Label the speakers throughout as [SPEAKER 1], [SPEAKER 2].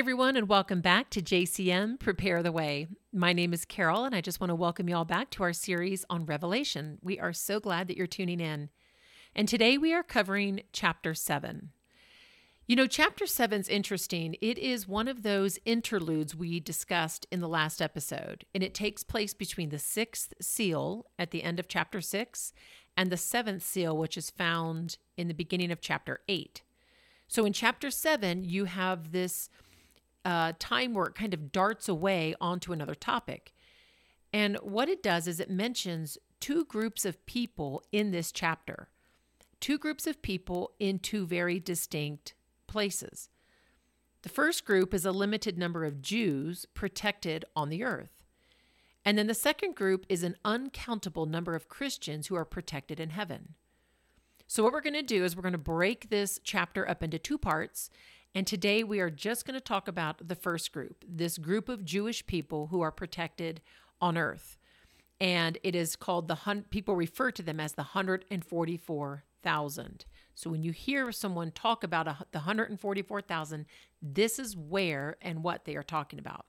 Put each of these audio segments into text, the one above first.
[SPEAKER 1] everyone, and welcome back to JCM Prepare the Way. My name is Carol, and I just want to welcome you all back to our series on Revelation. We are so glad that you're tuning in. And today we are covering chapter 7. You know, chapter 7 is interesting. It is one of those interludes we discussed in the last episode, and it takes place between the sixth seal at the end of chapter 6 and the seventh seal, which is found in the beginning of chapter 8. So in chapter seven, you have this uh, time where it kind of darts away onto another topic. And what it does is it mentions two groups of people in this chapter, two groups of people in two very distinct places. The first group is a limited number of Jews protected on the earth. And then the second group is an uncountable number of Christians who are protected in heaven. So, what we're going to do is we're going to break this chapter up into two parts. And today we are just going to talk about the first group, this group of Jewish people who are protected on earth. And it is called the, hun- people refer to them as the 144,000. So when you hear someone talk about a, the 144,000, this is where and what they are talking about.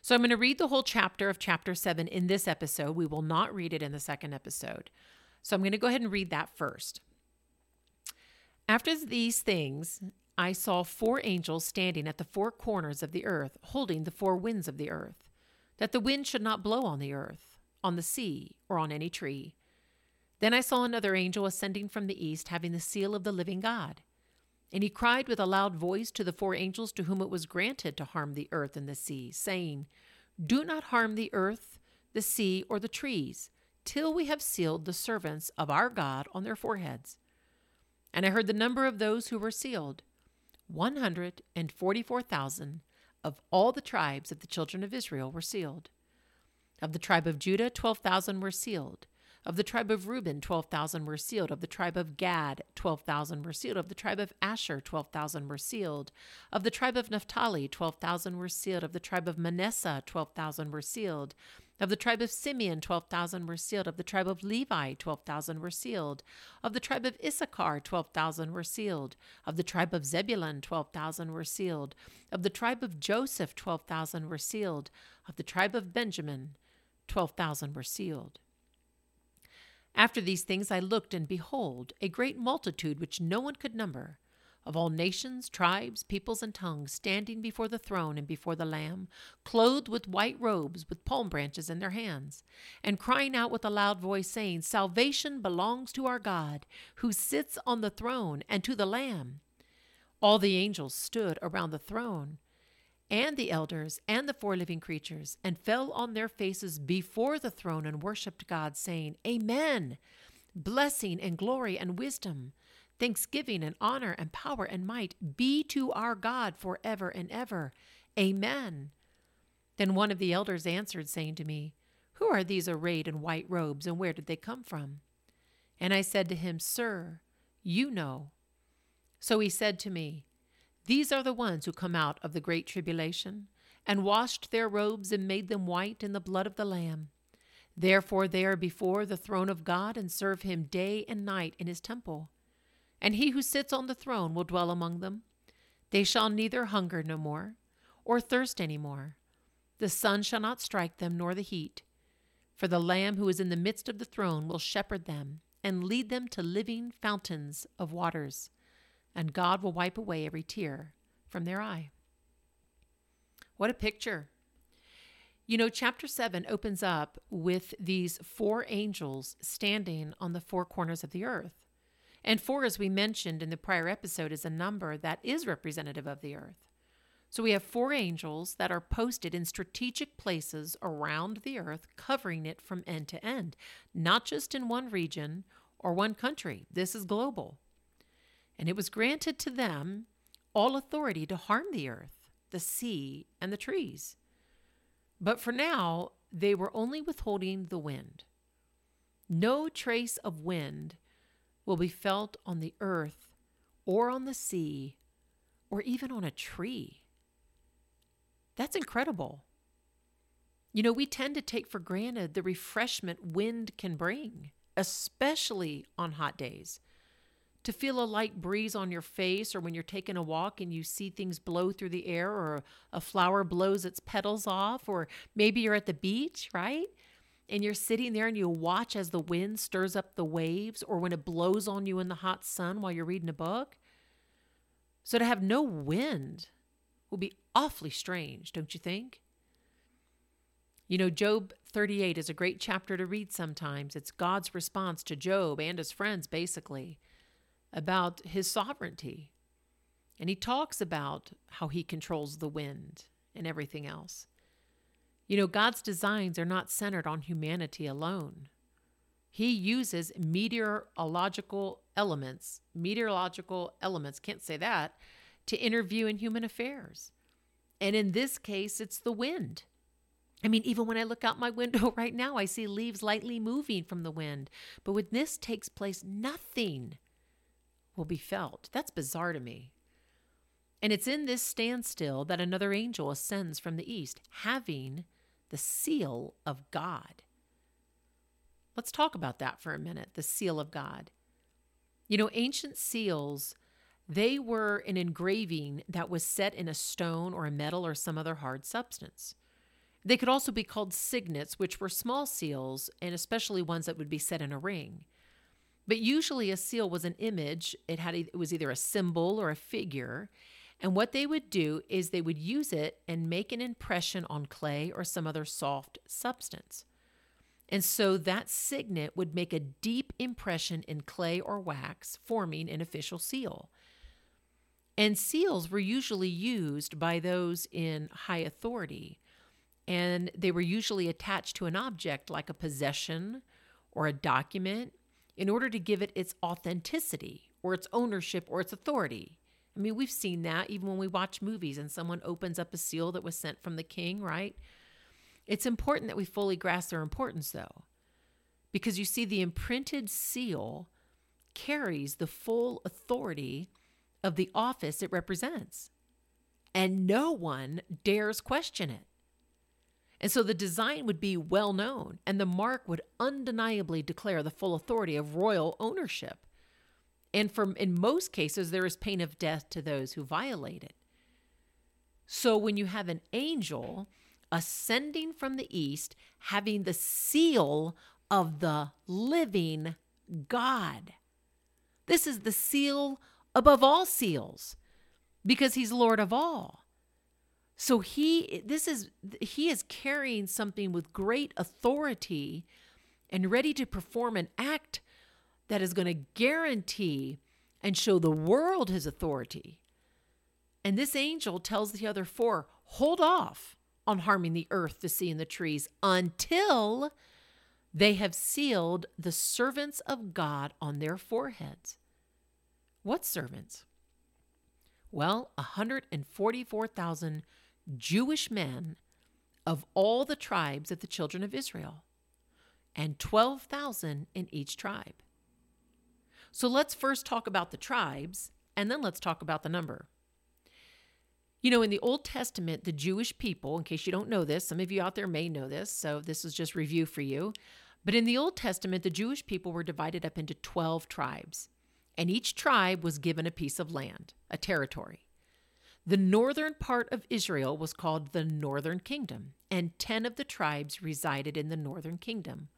[SPEAKER 1] So I'm going to read the whole chapter of chapter 7 in this episode. We will not read it in the second episode. So I'm going to go ahead and read that first. After these things, I saw four angels standing at the four corners of the earth, holding the four winds of the earth, that the wind should not blow on the earth, on the sea, or on any tree. Then I saw another angel ascending from the east, having the seal of the living God. And he cried with a loud voice to the four angels to whom it was granted to harm the earth and the sea, saying, Do not harm the earth, the sea, or the trees, till we have sealed the servants of our God on their foreheads. And I heard the number of those who were sealed 144,000 of all the tribes of the children of Israel were sealed. Of the tribe of Judah, 12,000 were sealed. Of the tribe of Reuben, 12,000 were sealed. Of the tribe of Gad, 12,000 were sealed. Of the tribe of Asher, 12,000 were sealed. Of the tribe of Naphtali, 12,000 were sealed. Of the tribe of Manasseh, 12,000 were sealed. Of the tribe of Simeon, 12,000 were sealed. Of the tribe of Levi, 12,000 were sealed. Of the tribe of Issachar, 12,000 were sealed. Of the tribe of Zebulun, 12,000 were sealed. Of the tribe of Joseph, 12,000 were sealed. Of the tribe of Benjamin, 12,000 were sealed. After these things I looked, and behold, a great multitude which no one could number of all nations, tribes, peoples, and tongues, standing before the throne and before the Lamb, clothed with white robes, with palm branches in their hands, and crying out with a loud voice, saying, Salvation belongs to our God, who sits on the throne, and to the Lamb. All the angels stood around the throne, and the elders, and the four living creatures, and fell on their faces before the throne and worshipped God, saying, Amen. Blessing and glory and wisdom Thanksgiving and honor and power and might be to our God forever and ever. Amen. Then one of the elders answered, saying to me, Who are these arrayed in white robes, and where did they come from? And I said to him, Sir, you know. So he said to me, These are the ones who come out of the great tribulation, and washed their robes and made them white in the blood of the Lamb. Therefore they are before the throne of God and serve him day and night in his temple and he who sits on the throne will dwell among them. They shall neither hunger no more, or thirst any more. The sun shall not strike them, nor the heat. For the Lamb who is in the midst of the throne will shepherd them, and lead them to living fountains of waters, and God will wipe away every tear from their eye. What a picture! You know, chapter 7 opens up with these four angels standing on the four corners of the earth. And four, as we mentioned in the prior episode, is a number that is representative of the earth. So we have four angels that are posted in strategic places around the earth, covering it from end to end, not just in one region or one country. This is global. And it was granted to them all authority to harm the earth, the sea, and the trees. But for now, they were only withholding the wind. No trace of wind will be felt on the earth or on the sea or even on a tree. That's incredible. You know, we tend to take for granted the refreshment wind can bring, especially on hot days. To feel a light breeze on your face, or when you're taking a walk and you see things blow through the air, or a flower blows its petals off, or maybe you're at the beach, right? And you're sitting there and you watch as the wind stirs up the waves, or when it blows on you in the hot sun while you're reading a book. So to have no wind will be awfully strange, don't you think? You know, Job 38 is a great chapter to read sometimes. It's God's response to Job and his friends, basically, about his sovereignty. And he talks about how he controls the wind and everything else. You know, God's designs are not centered on humanity alone. He uses meteorological elements, meteorological elements, can't say that, to interview in human affairs. And in this case, it's the wind. I mean, even when I look out my window right now, I see leaves lightly moving from the wind. But when this takes place, nothing will be felt. That's bizarre to me. And it's in this standstill that another angel ascends from the east, having the seal of God. Let's talk about that for a minute the seal of God. You know, ancient seals, they were an engraving that was set in a stone or a metal or some other hard substance. They could also be called signets, which were small seals, and especially ones that would be set in a ring. But usually a seal was an image. It had it was either a symbol or a figure. And what they would do is they would use it and make an impression on clay or some other soft substance. And so that signet would make a deep impression in clay or wax, forming an official seal. And seals were usually used by those in high authority and they were usually attached to an object like a possession or a document in order to give it its authenticity or its ownership or its authority. I mean, we've seen that even when we watch movies and someone opens up a seal that was sent from the king, right? It's important that we fully grasp their importance, though, because you see, the imprinted seal carries the full authority of the office it represents, and no one dares question it. And so the design would be well known, and the mark would undeniably declare the full authority of royal ownership. And from in most cases, there is pain of death to those who violate it. So when you have an angel ascending from the east, having the seal of the living God, this is the seal above all seals because he's Lord of all. So he this is he is carrying something with great authority and ready to perform an act that is going to guarantee and show the world his authority. And this angel tells the other four, hold off on harming the earth, the sea, and the trees until they have sealed the servants of God on their foreheads. What servants? Well, 144,000 Jewish men of all the tribes of the children of Israel, and 12,000 in each tribe. So let's first talk about the tribes, and then let's talk about the number. You know, in the Old Testament, the Jewish people, in case you don't know this, some of you out there may know this, so this is just review for you. But in the Old Testament, the Jewish people were divided up into 12 tribes, and each tribe was given a piece of land, a territory. The northern part of Israel was called the Northern Kingdom, and 10 of the tribes resided in the Northern Kingdom,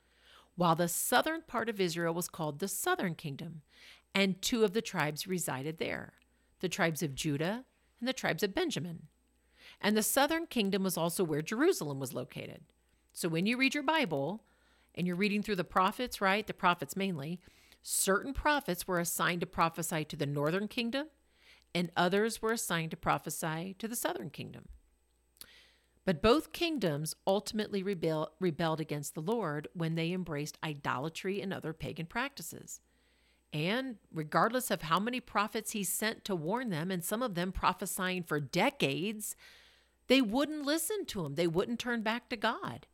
[SPEAKER 1] while the southern part of Israel was called the Southern Kingdom, and two of the tribes resided there the tribes of Judah and the tribes of Benjamin. And the Southern Kingdom was also where Jerusalem was located. So when you read your Bible and you're reading through the prophets, right? The prophets mainly, certain prophets were assigned to prophesy to the Northern Kingdom and others were assigned to prophesy to the southern kingdom. But both kingdoms ultimately rebel, rebelled against the Lord when they embraced idolatry and other pagan practices. And regardless of how many prophets he sent to warn them, and some of them prophesying for decades, they wouldn't listen to him. They wouldn't turn back to God.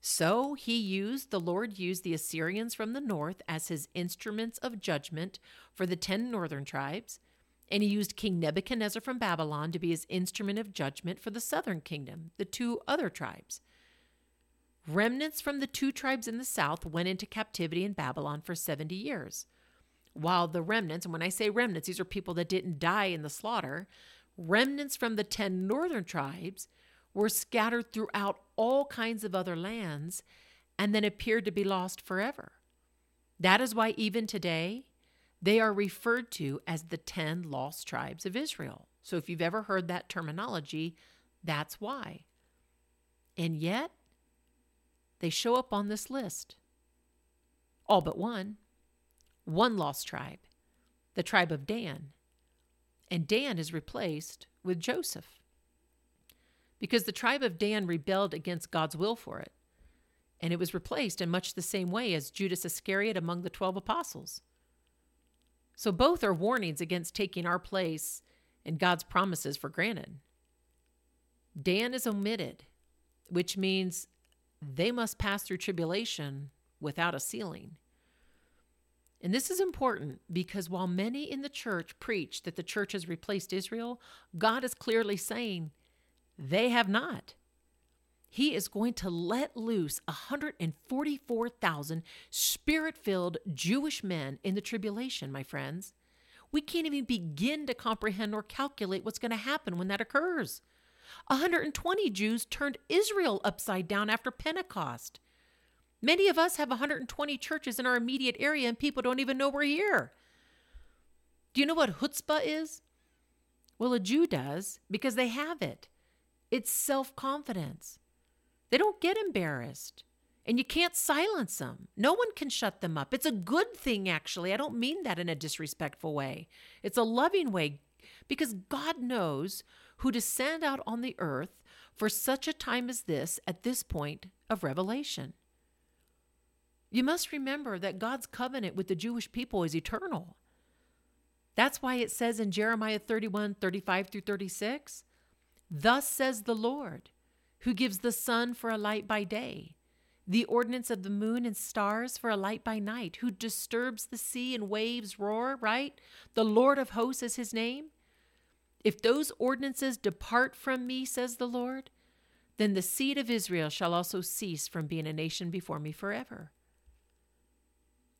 [SPEAKER 1] So he used, the Lord used the Assyrians from the north as his instruments of judgment for the 10 northern tribes and he used King Nebuchadnezzar from Babylon to be his instrument of judgment for the southern kingdom, the two other tribes. Remnants from the two tribes in the south went into captivity in Babylon for 70 years, while the remnants, and when I say remnants, these are people that didn't die in the slaughter, remnants from the 10 northern tribes were scattered throughout all kinds of other lands and then appeared to be lost forever. That is why, even today, they are referred to as the 10 lost tribes of Israel. So, if you've ever heard that terminology, that's why. And yet, they show up on this list. All but one. One lost tribe, the tribe of Dan. And Dan is replaced with Joseph. Because the tribe of Dan rebelled against God's will for it. And it was replaced in much the same way as Judas Iscariot among the 12 apostles. So both are warnings against taking our place and God's promises for granted. Dan is omitted, which means they must pass through tribulation without a sealing. And this is important because while many in the church preach that the church has replaced Israel, God is clearly saying they have not. He is going to let loose 144,000 spirit filled Jewish men in the tribulation, my friends. We can't even begin to comprehend or calculate what's going to happen when that occurs. 120 Jews turned Israel upside down after Pentecost. Many of us have 120 churches in our immediate area and people don't even know we're here. Do you know what chutzpah is? Well, a Jew does because they have it. It's self confidence. They don't get embarrassed. And you can't silence them. No one can shut them up. It's a good thing, actually. I don't mean that in a disrespectful way. It's a loving way because God knows who to send out on the earth for such a time as this at this point of Revelation. You must remember that God's covenant with the Jewish people is eternal. That's why it says in Jeremiah 31 35 through 36, Thus says the Lord, who gives the sun for a light by day, the ordinance of the moon and stars for a light by night, who disturbs the sea and waves roar, right? The Lord of hosts is his name. If those ordinances depart from me, says the Lord, then the seed of Israel shall also cease from being a nation before me forever.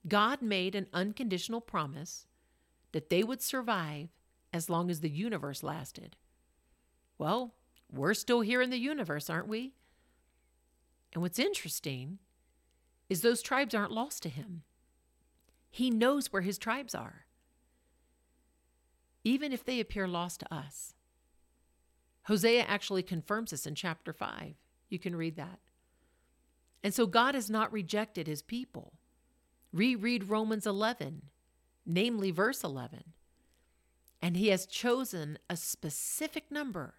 [SPEAKER 1] God made an unconditional promise that they would survive as long as the universe lasted. Well, we're still here in the universe, aren't we? And what's interesting is those tribes aren't lost to him. He knows where his tribes are even if they appear lost to us. Hosea actually confirms this in chapter 5. You can read that. And so God has not rejected his people. Reread Romans 11, namely verse 11. And he has chosen a specific number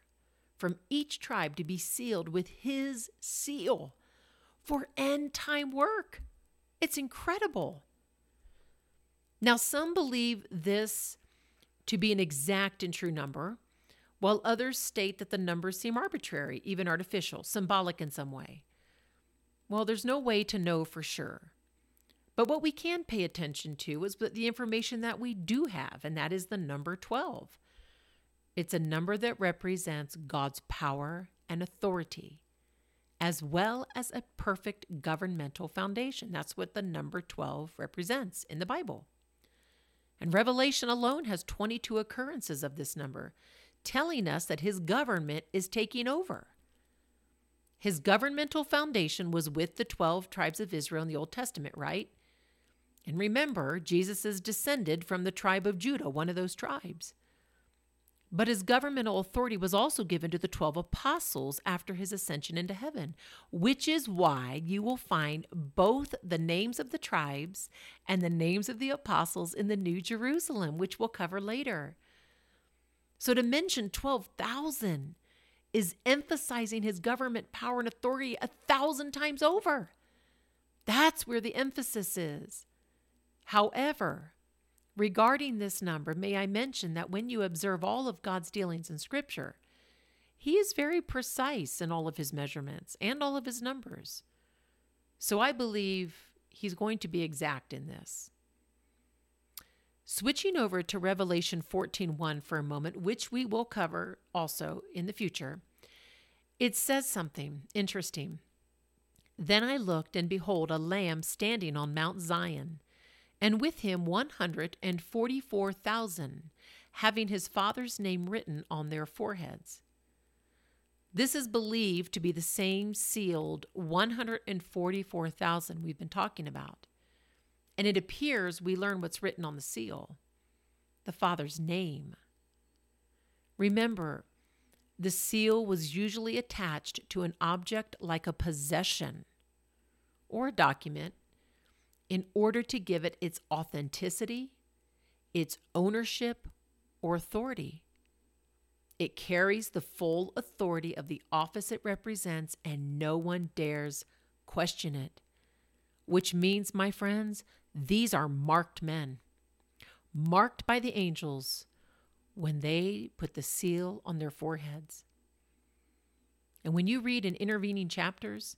[SPEAKER 1] from each tribe to be sealed with his seal for end time work. It's incredible. Now, some believe this to be an exact and true number, while others state that the numbers seem arbitrary, even artificial, symbolic in some way. Well, there's no way to know for sure. But what we can pay attention to is the information that we do have, and that is the number 12. It's a number that represents God's power and authority, as well as a perfect governmental foundation. That's what the number 12 represents in the Bible. And Revelation alone has 22 occurrences of this number, telling us that his government is taking over. His governmental foundation was with the 12 tribes of Israel in the Old Testament, right? And remember, Jesus is descended from the tribe of Judah, one of those tribes. But his governmental authority was also given to the 12 apostles after his ascension into heaven, which is why you will find both the names of the tribes and the names of the apostles in the New Jerusalem, which we'll cover later. So to mention 12,000 is emphasizing his government power and authority a thousand times over. That's where the emphasis is. However, Regarding this number, may I mention that when you observe all of God's dealings in Scripture, He is very precise in all of His measurements and all of His numbers. So I believe He's going to be exact in this. Switching over to Revelation 14:1 for a moment, which we will cover also in the future. It says something interesting. Then I looked and behold a lamb standing on Mount Zion and with him 144,000, having his father's name written on their foreheads. This is believed to be the same sealed 144,000 we've been talking about. And it appears we learn what's written on the seal the Father's name. Remember, the seal was usually attached to an object like a possession or a document in order to give it its authenticity, its ownership, or authority. It carries the full authority of the office it represents, and no one dares question it. Which means, my friends, these are marked men, marked by the angels when they put the seal on their foreheads. And when you read in intervening chapters,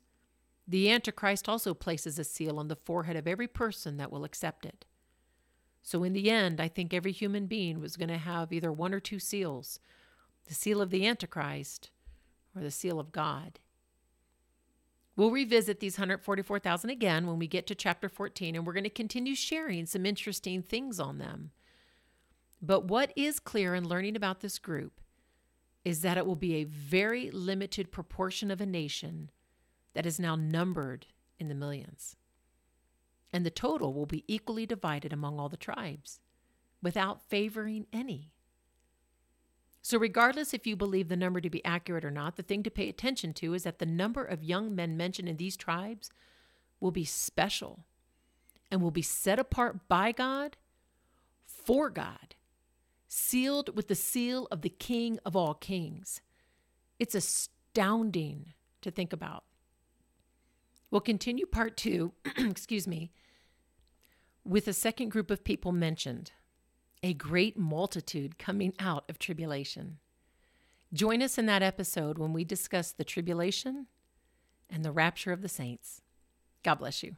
[SPEAKER 1] the Antichrist also places a seal on the forehead of every person that will accept it. So, in the end, I think every human being was going to have either one or two seals the seal of the Antichrist or the seal of God. We'll revisit these 144,000 again when we get to chapter 14, and we're going to continue sharing some interesting things on them. But what is clear in learning about this group is that it will be a very limited proportion of a nation that is now numbered in the millions. And the total will be equally divided among all the tribes, without favoring any. So, regardless if you believe the number to be accurate or not, the thing to pay attention to is that the number of young men mentioned in these tribes will be special and will be set apart by God for God, sealed with the seal of the King of all kings. It's astounding to think about. We'll continue part two, excuse me, with a second group of people mentioned a great multitude coming out of tribulation. Join us in that episode when we discuss the tribulation and the rapture of the saints. God bless you.